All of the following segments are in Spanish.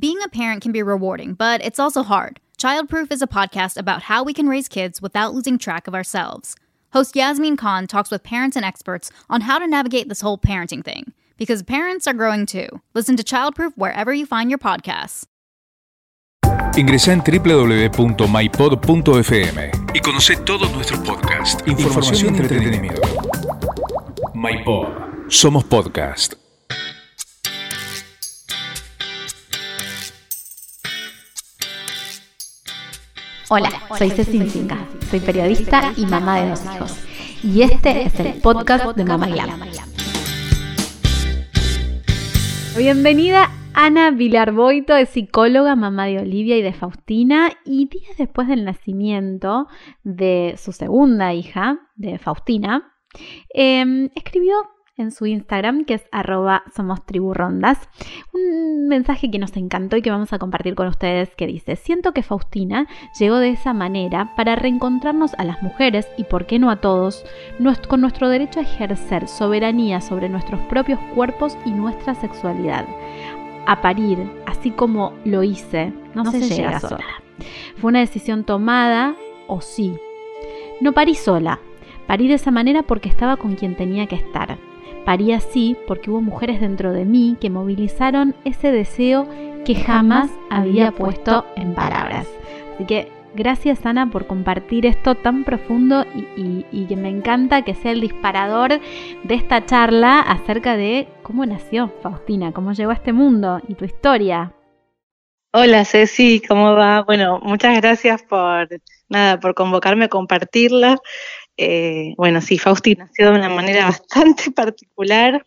Being a parent can be rewarding, but it's also hard. Childproof is a podcast about how we can raise kids without losing track of ourselves. Host Yasmin Khan talks with parents and experts on how to navigate this whole parenting thing, because parents are growing too. Listen to Childproof wherever you find your podcasts. Ingresa en www.mypod.fm y conoce todos nuestros podcasts, información y entretenimiento. MyPod. Somos podcast. Hola, soy Ceci Singa, soy periodista y mamá de dos hijos. Y este es el podcast de Mamá Glam. Bienvenida Ana Vilarboito, es psicóloga, mamá de Olivia y de Faustina, y días después del nacimiento de su segunda hija, de Faustina, em, escribió en su Instagram, que es arroba somos triburrondas, un mensaje que nos encantó y que vamos a compartir con ustedes que dice, siento que Faustina llegó de esa manera para reencontrarnos a las mujeres y por qué no a todos, con nuestro derecho a ejercer soberanía sobre nuestros propios cuerpos y nuestra sexualidad. A parir, así como lo hice, no, se, llega, sola. Fue una decisión tomada o sí. No parí sola, parí de esa manera porque estaba con quien tenía que estar Parí así porque hubo mujeres dentro de mí que movilizaron ese deseo que jamás había puesto en palabras. Así que gracias Ana por compartir esto tan profundo y, que me encanta que sea el disparador de esta charla acerca de cómo nació Faustina, cómo llegó a este mundo y tu historia. Hola Ceci, ¿cómo va? Bueno, muchas gracias por nada, por convocarme a compartirla. Eh, bueno, sí, Fausti nació de una manera bastante particular.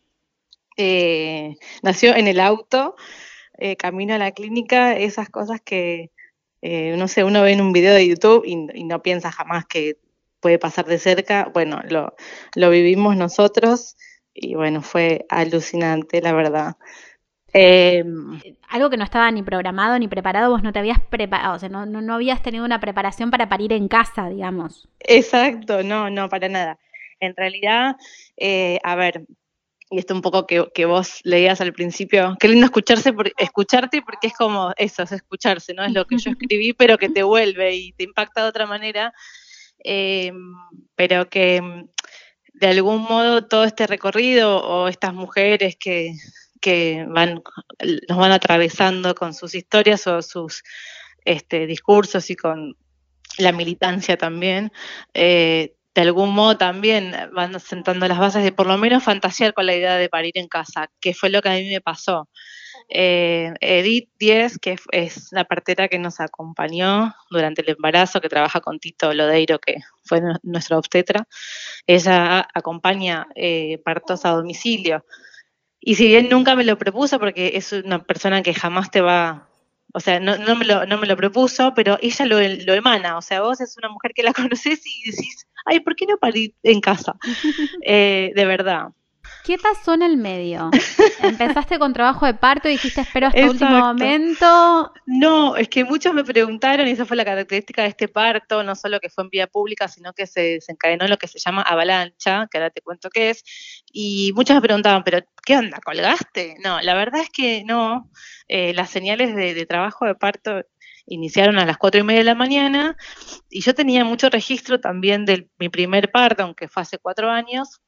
Eh, nació en el auto, eh, camino a la clínica, esas cosas que, no sé, uno ve en un video de YouTube y, no piensa jamás que puede pasar de cerca. Bueno, lo, lo vivimos nosotros y bueno, fue alucinante, la verdad. Em, Algo que no estaba ni programado ni preparado, vos no te habías preparado, o sea, no, no, habías tenido una preparación para parir en casa, digamos. Exacto, no, no, para nada. En realidad, eh, a ver, y esto un poco que, que, vos leías al principio, qué lindo escucharse por, escucharte porque es como eso, es escucharse, ¿no? Es lo que yo escribí, pero que te vuelve y te impacta de otra manera, em, pero que de algún modo todo este recorrido o estas mujeres que que van, nos van atravesando con sus historias o sus este, discursos y con la militancia también, eh, de algún modo también van sentando las bases de por lo menos fantasear con la idea de parir en casa, que fue lo que a mí me pasó. Eh, Edith Díez, que es la partera que nos acompañó durante el embarazo, que trabaja con Tito Lodeiro, que fue nuestra obstetra, ella acompaña eh, partos a domicilio. Y si bien nunca me lo propuso, porque es una persona que jamás te va, o sea, no, no, me, lo, no me lo propuso, pero ella lo, lo emana, o sea, vos es una mujer que la conoces y decís, ay, ¿por qué no parir en casa? Eh, de verdad. ¿Qué pasó en el medio? ¿Empezaste con trabajo de parto y dijiste espero hasta el último momento? No, es que muchos me preguntaron, y esa fue la característica de este parto, no solo que fue en vía pública, sino que se desencadenó lo que se llama avalancha, que ahora te cuento qué es, y muchos me preguntaban, pero ¿qué onda? ¿Colgaste? No, la verdad es que no. Eh, las señales de, trabajo de parto iniciaron a las cuatro y media de la mañana y yo tenía mucho registro también de mi primer parto, aunque fue hace cuatro años,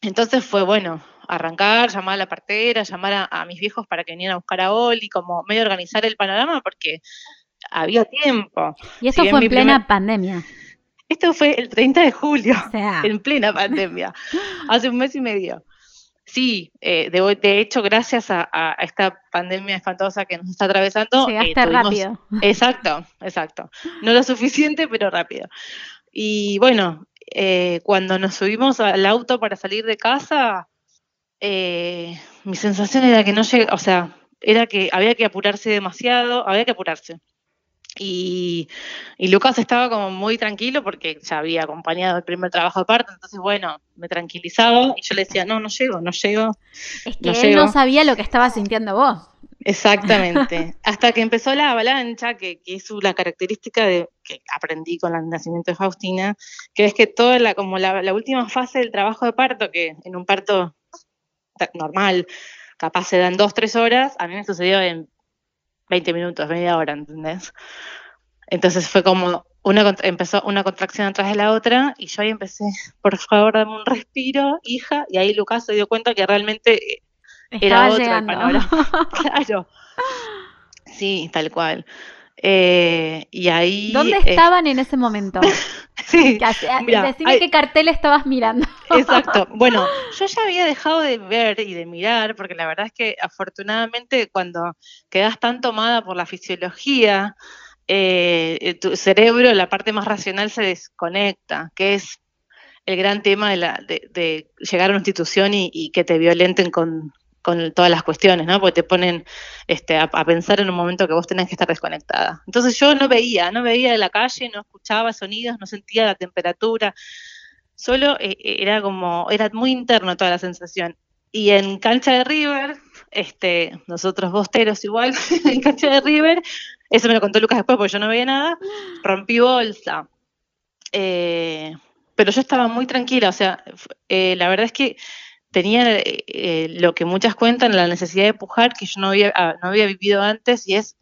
entonces fue bueno, arrancar, llamar a la partera, llamar a, mis viejos para que vinieran a buscar a Oli, como medio organizar el panorama porque había tiempo. Y esto fue en plena pandemia. Esto fue el 30 de julio, en plena pandemia, hace un mes y medio. Sí, eh, de, hecho, gracias a, esta pandemia espantosa que nos está atravesando. Llegaste rápido. Exacto, exacto. No lo suficiente, pero rápido. Y bueno, eh, cuando nos subimos al auto para salir de casa, eh, mi sensación era que no llega, o sea, era que había que apurarse demasiado, había que apurarse. Y, Lucas estaba como muy tranquilo porque ya había acompañado el primer trabajo de parto, entonces bueno, me tranquilizaba y yo le decía, no, no llego, no llego. Es que él no sabía lo que estaba sintiendo vos. Exactamente. Hasta que empezó la avalancha, que, es la característica que aprendí con el nacimiento de Faustina, que es que toda la, como la, última fase del trabajo de parto, que en un parto normal, capaz se dan dos, tres horas, a mí me sucedió en 20 minutos, media hora, ¿entendés? Entonces fue como, una empezó una contracción atrás de la otra y yo ahí empecé, por favor, dame un respiro, hija, y ahí Lucas se dio cuenta que realmente era otro el panorama. claro. Sí, tal cual. Eh, y ahí. ¿Dónde eh, estaban en ese momento? sí. decime qué cartel estabas mirando. exacto. Bueno, yo ya había dejado de ver y de mirar, porque la verdad es que afortunadamente cuando quedas tan tomada por la fisiología, eh, tu cerebro, la parte más racional se desconecta, que es el gran tema de, la, de, llegar a una institución y, que te violenten con, con todas las cuestiones, ¿no? Porque te ponen este, a, pensar en un momento que vos tenés que estar desconectada. Entonces yo no veía, no veía de la calle, no escuchaba sonidos, no sentía la temperatura, solo eh, eh, era como, era muy interno toda la sensación. Y en cancha de River, este, nosotros bosteros igual, en cancha de River, eso me lo contó Lucas después porque yo no veía nada, rompí bolsa. Eh, pero yo estaba muy tranquila, o sea, eh, la verdad es que tenía eh, lo que muchas cuentan, la necesidad de pujar, que yo no había, ah, no había vivido antes y es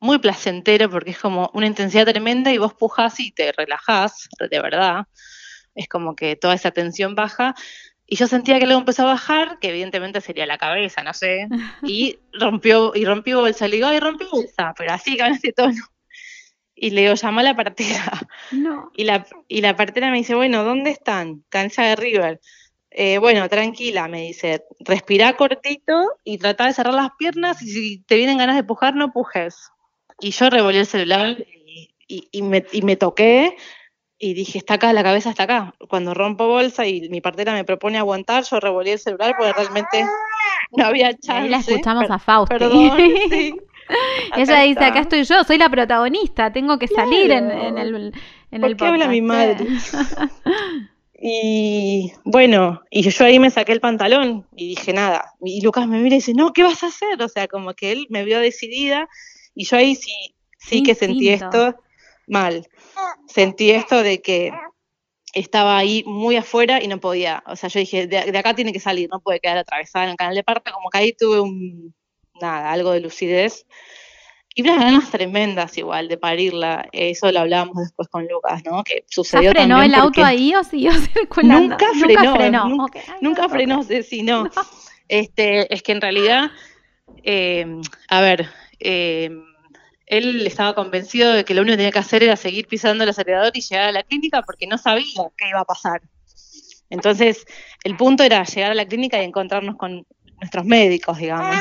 muy placentero porque es como una intensidad tremenda y vos pujas y te relajás, de verdad. Es como que toda esa tensión baja y yo sentía que luego empezó a bajar, que evidentemente sería la cabeza, no sé, y rompió, y rompió bolsa. Le digo, ay, rompió bolsa, pero así, con ese tono. Y le digo, llama a la partera. No. Y la, y la partera me dice, bueno, ¿dónde están? Cancha de River. Eh, bueno, tranquila, me dice, respira cortito y trata de cerrar las piernas y si te vienen ganas de pujar, no pujes. Y yo revolví el celular y, y, me, y me toqué y dije, está acá, la cabeza está acá. Cuando rompo bolsa y mi partera me propone aguantar, yo revolví el celular porque realmente no había chance. Ahí la escuchamos a Fausti. Perdón, sí. Ella dice, acá estoy yo, soy la protagonista, tengo que salir en, el en ¿Por qué habla mi madre? y bueno, y yo ahí me saqué el pantalón y dije nada. Y Lucas me mira y dice, no, ¿qué vas a hacer? O sea, como que él me vio decidida y yo ahí sí, sí que sentí esto mal sentí esto de que estaba ahí muy afuera y no podía, o sea, yo dije, de, acá tiene que salir, no puede quedar atravesada en el canal de parte, como que ahí tuve un, nada, algo de lucidez. Y unas ganas tremendas igual de parirla, eso lo hablábamos después con Lucas, ¿no? Que sucedió frenó el auto ahí o siguió circulando? Nunca frenó, nunca frenó, sí, no. Este, es que en realidad, eh, a ver, eh, él estaba convencido de que lo único que tenía que hacer era seguir pisando el acelerador y llegar a la clínica porque no sabía qué iba a pasar. Entonces, el punto era llegar a la clínica y encontrarnos con nuestros médicos, digamos.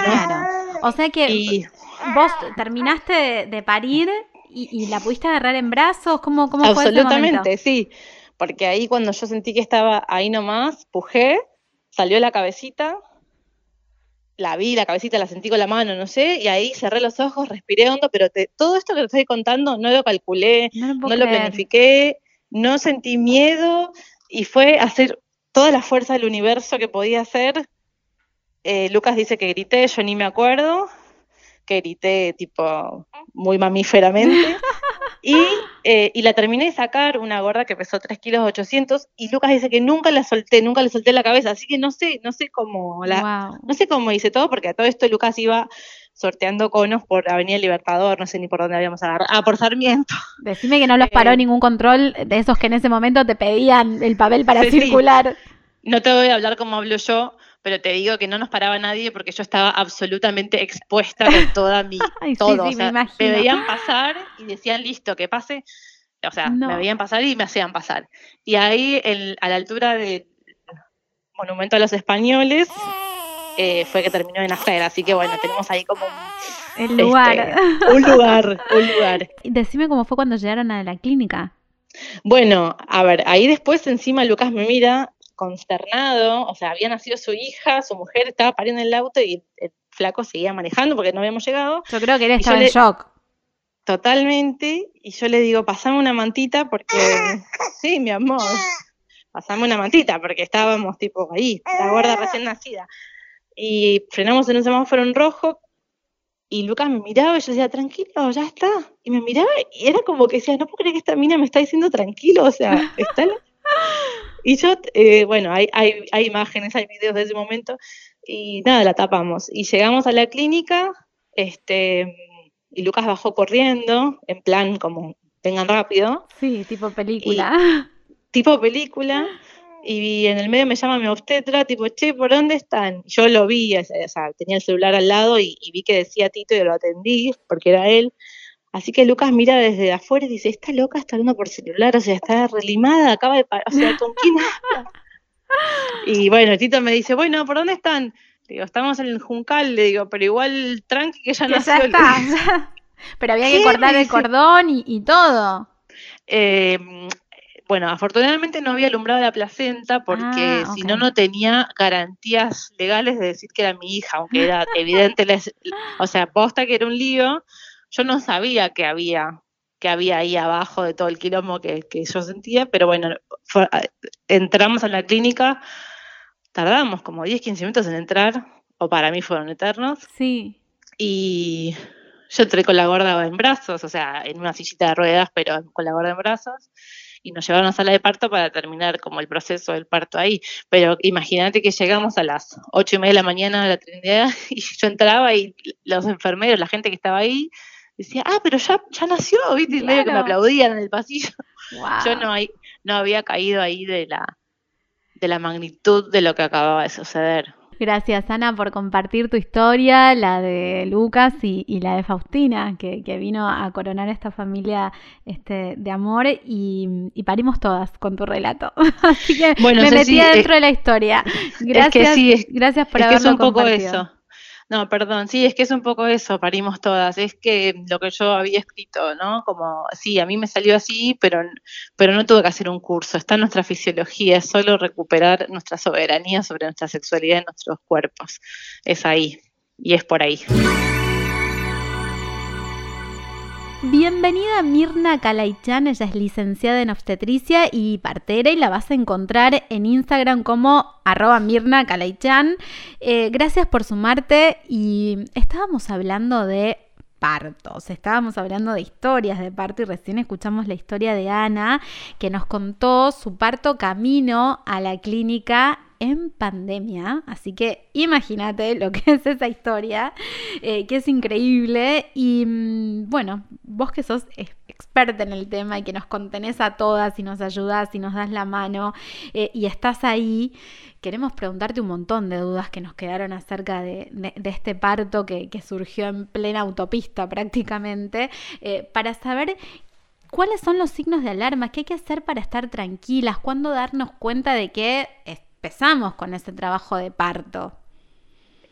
O sea que vos terminaste de, parir y, la pudiste agarrar en brazos, ¿cómo, cómo fue Absolutamente, sí. Porque ahí cuando yo sentí que estaba ahí nomás, pujé, salió la cabecita, la vi, la cabecita la sentí con la mano, no sé, y ahí cerré los ojos, respiré hondo, pero todo esto que te estoy contando no lo calculé, no, lo, planifiqué, no sentí miedo y fue hacer toda la fuerza del universo que podía hacer. Eh, Lucas dice que grité, yo ni me acuerdo, que grité tipo muy mamíferamente. Y, eh, y, la terminé de sacar, una gorda que pesó 3 kilos 800, y Lucas dice que nunca la solté, nunca le solté la cabeza, así que no sé, no sé cómo la, no sé cómo hice todo, porque a todo esto Lucas iba sorteando conos por Avenida Libertador, no sé ni por dónde habíamos agarrado, ah, por Sarmiento. Decime que no los paró eh, ningún control de esos que en ese momento te pedían el papel para circular. No te voy a hablar como hablo yo, pero te digo que no nos paraba nadie porque yo estaba absolutamente expuesta con toda mi todo. o sea, me, veían pasar y decían listo, que pase. O sea, me veían pasar y me hacían pasar. Y ahí, a la altura del Monumento a los Españoles, eh, fue que terminó de nacer. Así que bueno, tenemos ahí como un, El lugar. Este, un lugar, un lugar. Decime cómo fue cuando llegaron a la clínica. Bueno, a ver, ahí después encima Lucas me mira consternado, o sea, había nacido su hija, su mujer estaba pariendo en el auto y el flaco seguía manejando porque no habíamos llegado. Yo creo que él estaba en shock. Totalmente, y yo le digo, pasame una mantita porque, sí, mi amor, pasame una mantita porque estábamos tipo ahí, la guarda recién nacida. Y frenamos en un semáforo en rojo y Lucas me miraba y yo decía, tranquilo, ya está. Y me miraba y era como que decía, no puedo creer que esta mina me está diciendo tranquilo, o sea, está... Y yo, eh, bueno, hay, hay, hay imágenes, hay videos de ese momento, y nada, la tapamos. Y llegamos a la clínica, este, y Lucas bajó corriendo, en plan como vengan rápido. Sí, tipo película. tipo película. Y en el medio me llama mi obstetra, tipo, che, ¿por dónde están? Yo lo vi, o sea, tenía el celular al lado y, vi que decía Tito y lo atendí, porque era él. Así que Lucas mira desde afuera y dice, esta loca está hablando por celular, o sea, está relimada, acaba de parar, o sea, ¿con quién Y bueno, Tito me dice, bueno, ¿por dónde están? Digo, estamos en el Juncal, le digo, pero igual tranqui que ya no Ya está. pero había que cortar el cordón y, todo. Eh, bueno, afortunadamente no había alumbrado la placenta porque ah, si no, no tenía garantías legales de decir que era mi hija, aunque era evidente, o sea, posta que era un lío, yo no sabía que había que había ahí abajo de todo el quilombo que, que yo sentía, pero bueno, entramos a la clínica, tardamos como 10, 15 minutos en entrar, o para mí fueron eternos. Sí. Y yo entré con la gorda en brazos, o sea, en una sillita de ruedas, pero con la gorda en brazos y nos llevaron a sala de parto para terminar como el proceso del parto ahí. Pero imagínate que llegamos a las ocho y media de la mañana a la Trinidad y yo entraba y los enfermeros, la gente que estaba ahí, decía, ah, pero ya, ya nació, ¿viste? Y medio que me aplaudían en el pasillo. Yo no, no había caído ahí de la, de la magnitud de lo que acababa de suceder. Gracias, Ana, por compartir tu historia, la de Lucas y, la de Faustina, que, vino a coronar esta familia este, de amor y, parimos todas con tu relato. Así que me metí dentro de la historia. Gracias, gracias por haberlo es un poco eso. No, perdón, sí, es que es un poco eso, parimos todas. Es que lo que yo había escrito, ¿no? Como, sí, a mí me salió así, pero, pero no tuve que hacer un curso. Está nuestra fisiología, es solo recuperar nuestra soberanía sobre nuestra sexualidad en nuestros cuerpos. Es ahí, y es por ahí. Bienvenida Mirna Kalaichan, ella es licenciada en obstetricia y partera y la vas a encontrar en Instagram como arroba Mirna Kalaichan. Eh, gracias por sumarte y estábamos hablando de partos, estábamos hablando de historias de parto y recién escuchamos la historia de Ana que nos contó su parto camino a la clínica en pandemia, así que imagínate lo que es esa historia, eh, que es increíble y mm, bueno, vos que sos experta en el tema y que nos contenés a todas y nos ayudás y nos das la mano eh, y estás ahí, queremos preguntarte un montón de dudas que nos quedaron acerca de, este parto que, surgió en plena autopista prácticamente, eh, para saber ¿Cuáles son los signos de alarma? ¿Qué hay que hacer para estar tranquilas? ¿Cuándo darnos cuenta de que empezamos con ese trabajo de parto?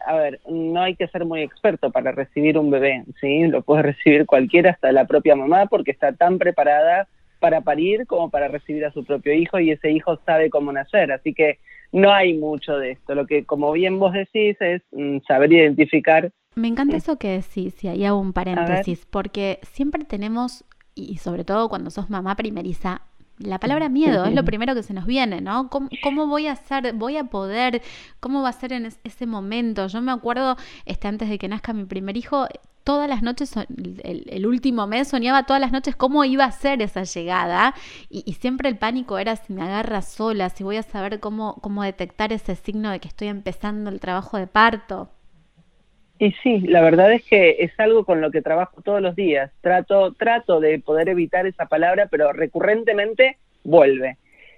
A ver, no hay que ser muy experto para recibir un bebé, ¿sí? Lo puede recibir cualquiera, hasta la propia mamá, porque está tan preparada para parir como para recibir a su propio hijo y ese hijo sabe cómo nacer. Así que no hay mucho de esto. Lo que, como bien vos decís, es mm, saber identificar. Me encanta eso que decís, y ahí hago un paréntesis, porque siempre tenemos, y sobre todo cuando sos mamá primeriza, la palabra miedo es lo primero que se nos viene, ¿no? ¿Cómo, voy a hacer? ¿Voy a poder? ¿Cómo va a ser en ese momento? Yo me acuerdo, este, antes de que nazca mi primer hijo, todas las noches, el, último mes, soñaba todas las noches cómo iba a ser esa llegada y, y, siempre el pánico era si me agarra sola, si voy a saber cómo, cómo detectar ese signo de que estoy empezando el trabajo de parto. Y sí, la verdad es que es algo con lo que trabajo todos los días. Trato, trato de poder evitar esa palabra, pero recurrentemente vuelve.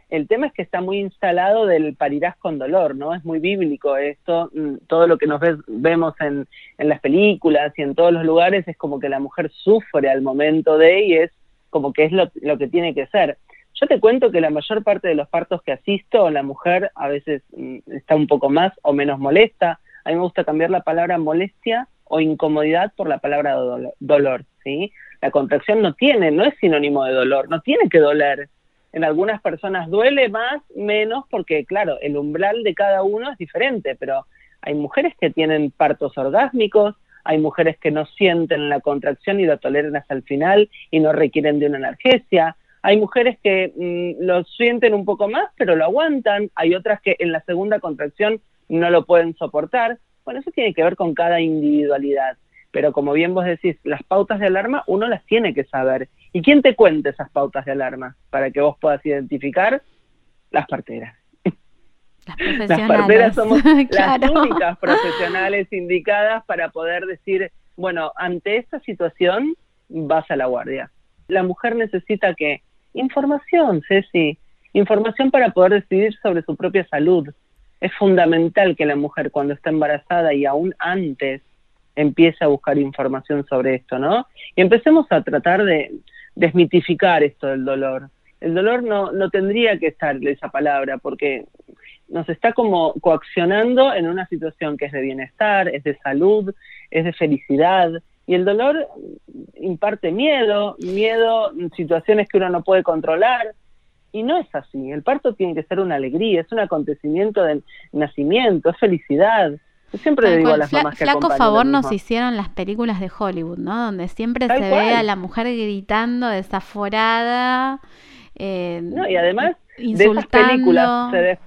El tema es que está muy instalado del parirás con dolor, ¿no? Es muy bíblico esto, mm, todo lo que nos vemos en, en las películas y en todos los lugares es como que la mujer sufre al momento de y es como que es lo, lo que tiene que ser. Yo te cuento que la mayor parte de los partos que asisto, la mujer a veces mm, está un poco más o menos molesta, a mí me gusta cambiar la palabra molestia o incomodidad por la palabra dolor, ¿sí? La contracción no tiene, no es sinónimo de dolor, no tiene que doler. En algunas personas duele más, menos, porque claro, el umbral de cada uno es diferente, pero hay mujeres que tienen partos orgásmicos, hay mujeres que no sienten la contracción y lo toleran hasta el final y no requieren de una analgesia, hay mujeres que mm, lo sienten un poco más, pero lo aguantan, hay otras que en la segunda contracción no lo pueden soportar. Bueno, eso tiene que ver con cada individualidad. Pero como bien vos decís, las pautas de alarma uno las tiene que saber. ¿Y quién te cuenta esas pautas de alarma para que vos puedas identificar? Las parteras. Las, parteras somos las únicas profesionales indicadas para poder decir, Bueno, ante esta situación vas a la guardia. La mujer necesita que información, Ceci, información para poder decidir sobre su propia salud. Es fundamental que la mujer cuando está embarazada y aún antes empiece a buscar información sobre esto, ¿no? Y empecemos a tratar de desmitificar esto del dolor. El dolor no, no tendría que estar esa palabra porque nos está como coaccionando en una situación que es de bienestar, es de salud, es de felicidad. Y el dolor imparte miedo, miedo, situaciones que uno no puede controlar. Y no es así. El parto tiene que ser una alegría, es un acontecimiento de nacimiento, es felicidad. Yo siempre le digo a las mamás que Flaco favor nos hicieron las películas de Hollywood, ¿no? Donde siempre se ve a la mujer gritando desaforada. Eh, no, y además de esas películas se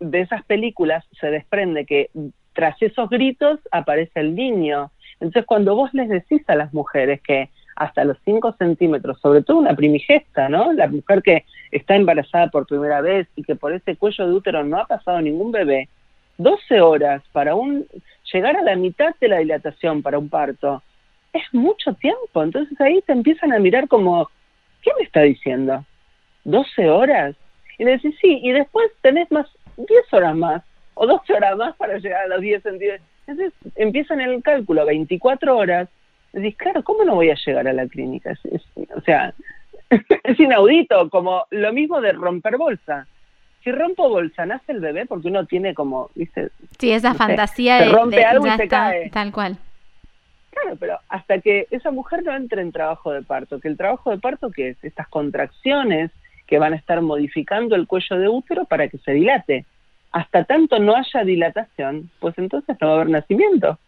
de esas películas se desprende que tras esos gritos aparece el niño. Entonces, cuando vos les decís a las mujeres que hasta los 5 centímetros, sobre todo una primigesta, ¿no? La mujer que está embarazada por primera vez y que por ese cuello de útero no ha pasado ningún bebé, 12 horas para un llegar a la mitad de la dilatación para un parto, es mucho tiempo. Entonces ahí te empiezan a mirar como, ¿qué me está diciendo? ¿12 horas? Y le decís, sí, y después tenés más 10 horas más o 12 horas más para llegar a los 10 centímetros. Entonces empiezan el cálculo, 24 horas. Decís, claro, ¿cómo no voy a llegar a la clínica? o sea, es inaudito, como lo mismo de romper bolsa. Si rompo bolsa, nace el bebé porque uno tiene como, dice... Sí, esa fantasía de... rompe algo y se cae. Tal cual. Claro, pero hasta que esa mujer no entre en trabajo de parto, que el trabajo de parto, ¿qué es? Estas contracciones que van a estar modificando el cuello de útero para que se dilate. Hasta tanto no haya dilatación, pues entonces no va a haber nacimiento.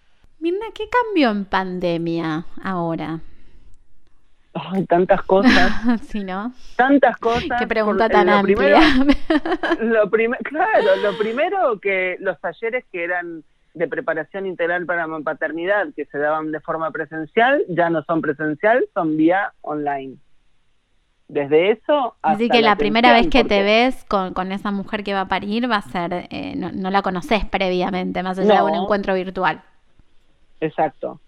Mirna, ¿qué cambió en pandemia ahora? Ay, tantas cosas. sí, ¿no? Tantas cosas. Qué pregunta tan amplia. lo claro, lo primero que los talleres que eran de preparación integral para la paternidad, que se daban de forma presencial, ya no son presencial, son vía online desde eso Así que la, primera vez que te ves con, con, esa mujer que va a parir va a ser, eh, no, la conoces previamente, más allá de un encuentro virtual. Exacto,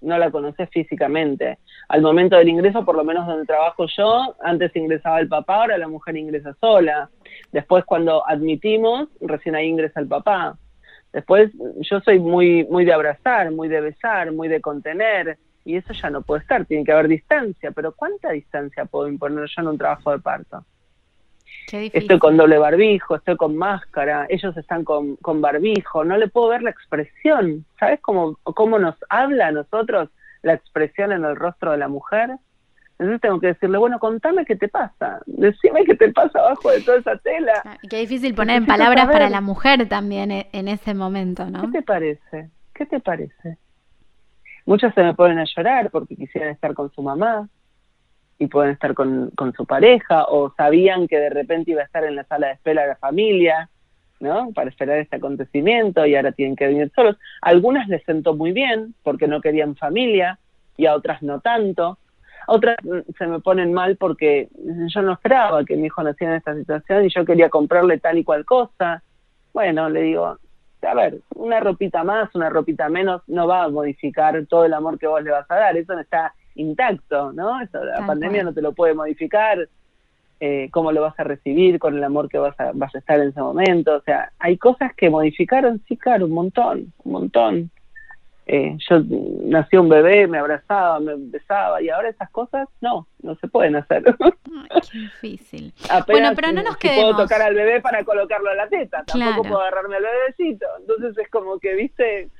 no la conoces físicamente. Al momento del ingreso, por lo menos donde trabajo yo, antes ingresaba el papá, ahora la mujer ingresa sola. Después cuando admitimos, recién ahí ingresa el papá. Después yo soy muy, muy de abrazar, muy de besar, muy de contener y eso ya no puede estar, tiene que haber distancia, pero ¿cuánta distancia puedo imponer yo en un trabajo de parto? Estoy con doble barbijo, estoy con máscara, ellos están con, con barbijo, no le puedo ver la expresión, ¿sabes cómo, cómo nos habla a nosotros la expresión en el rostro de la mujer? Entonces tengo que decirle, bueno, contame qué te pasa, decime qué te pasa abajo de toda esa tela. Ah, qué difícil poner en palabras para la mujer también e, en ese momento, ¿no? ¿Qué te parece? ¿Qué te parece? Muchos se me ponen a llorar porque quisieran estar con su mamá y pueden estar con, su pareja o sabían que de repente iba a estar en la sala de espera de la familia, ¿no? Para esperar este acontecimiento y ahora tienen que venir solos. algunas les sentó muy bien porque no querían familia y a otras no tanto. otras mm, se me ponen mal porque yo no esperaba que mi hijo naciera en esta situación y yo quería comprarle tal y cual cosa. Bueno, le digo, a ver, una ropita más, una ropita menos, no va a modificar todo el amor que vos le vas a dar, eso no está intacto, ¿no? Eso, la pandemia no te lo puede modificar, eh, cómo lo vas a recibir con el amor que vas a, vas a estar en ese momento, o sea, hay cosas que modificaron, sí, claro, un montón, un montón. Eh, yo nació un bebé, me abrazaba, me besaba y ahora esas cosas no, no se pueden hacer. Ay, qué difícil. bueno, pero no nos quedemos. puedo tocar al bebé para colocarlo a la teta, tampoco puedo agarrarme al bebecito. Entonces es como que, viste,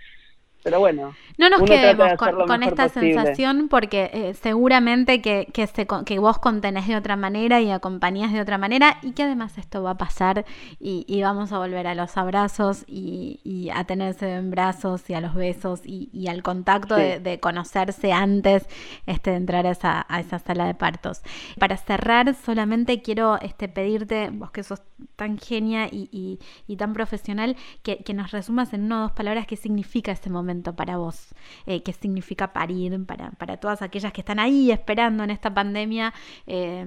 pero bueno. No nos quedemos con, esta sensación porque eh, seguramente que, que, se, que vos contenés de otra manera y acompañás de otra manera y que además esto va a pasar y, vamos a volver a los abrazos y, a tenerse en brazos y a los besos y, al contacto de, conocerse antes este, de entrar a esa, a esa sala de partos. Para cerrar, solamente quiero este, pedirte, vos que sos tan genia y, tan profesional, que, que nos resumas en una o dos palabras qué significa este para vos? Eh, ¿Qué significa parir para, para todas aquellas que están ahí esperando en esta pandemia eh,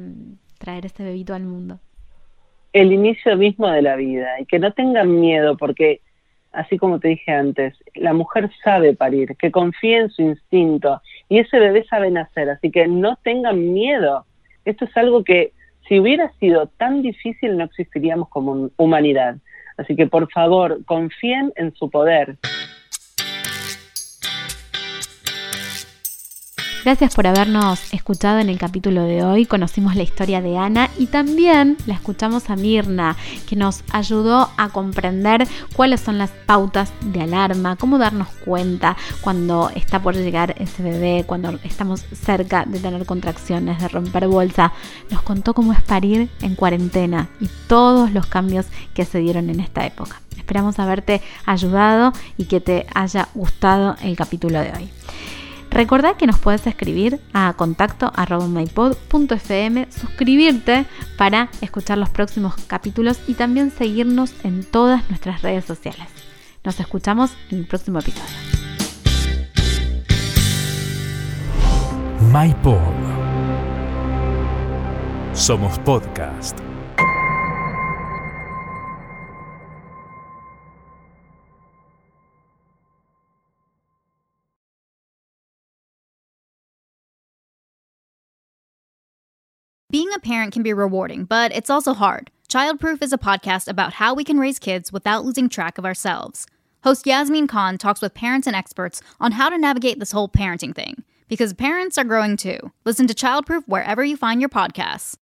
traer este bebito al mundo? El inicio mismo de la vida y que no tengan miedo porque así como te dije antes, la mujer sabe parir, que confíe en su instinto y ese bebé sabe nacer, así que no tengan miedo. Esto es algo que si hubiera sido tan difícil no existiríamos como humanidad. Así que por favor, confíen en su poder. Gracias por habernos escuchado en el capítulo de hoy. Conocimos la historia de Ana y también la escuchamos a Mirna, que nos ayudó a comprender cuáles son las pautas de alarma, cómo darnos cuenta cuando está por llegar ese bebé, cuando estamos cerca de tener contracciones, de romper bolsa. Nos contó cómo es parir en cuarentena y todos los cambios que se dieron en esta época. Esperamos haberte ayudado y que te haya gustado el capítulo de hoy. Recordá que nos puedes escribir a contacto mypod.fm, suscribirte para escuchar los próximos capítulos y también seguirnos en todas nuestras redes sociales. Nos escuchamos en el próximo episodio. MyPod. Somos podcast. Being a parent can be rewarding, but it's also hard. Childproof is a podcast about how we can raise kids without losing track of ourselves. Host Yasmin Khan talks with parents and experts on how to navigate this whole parenting thing, because parents are growing too. Listen to Childproof wherever you find your podcasts.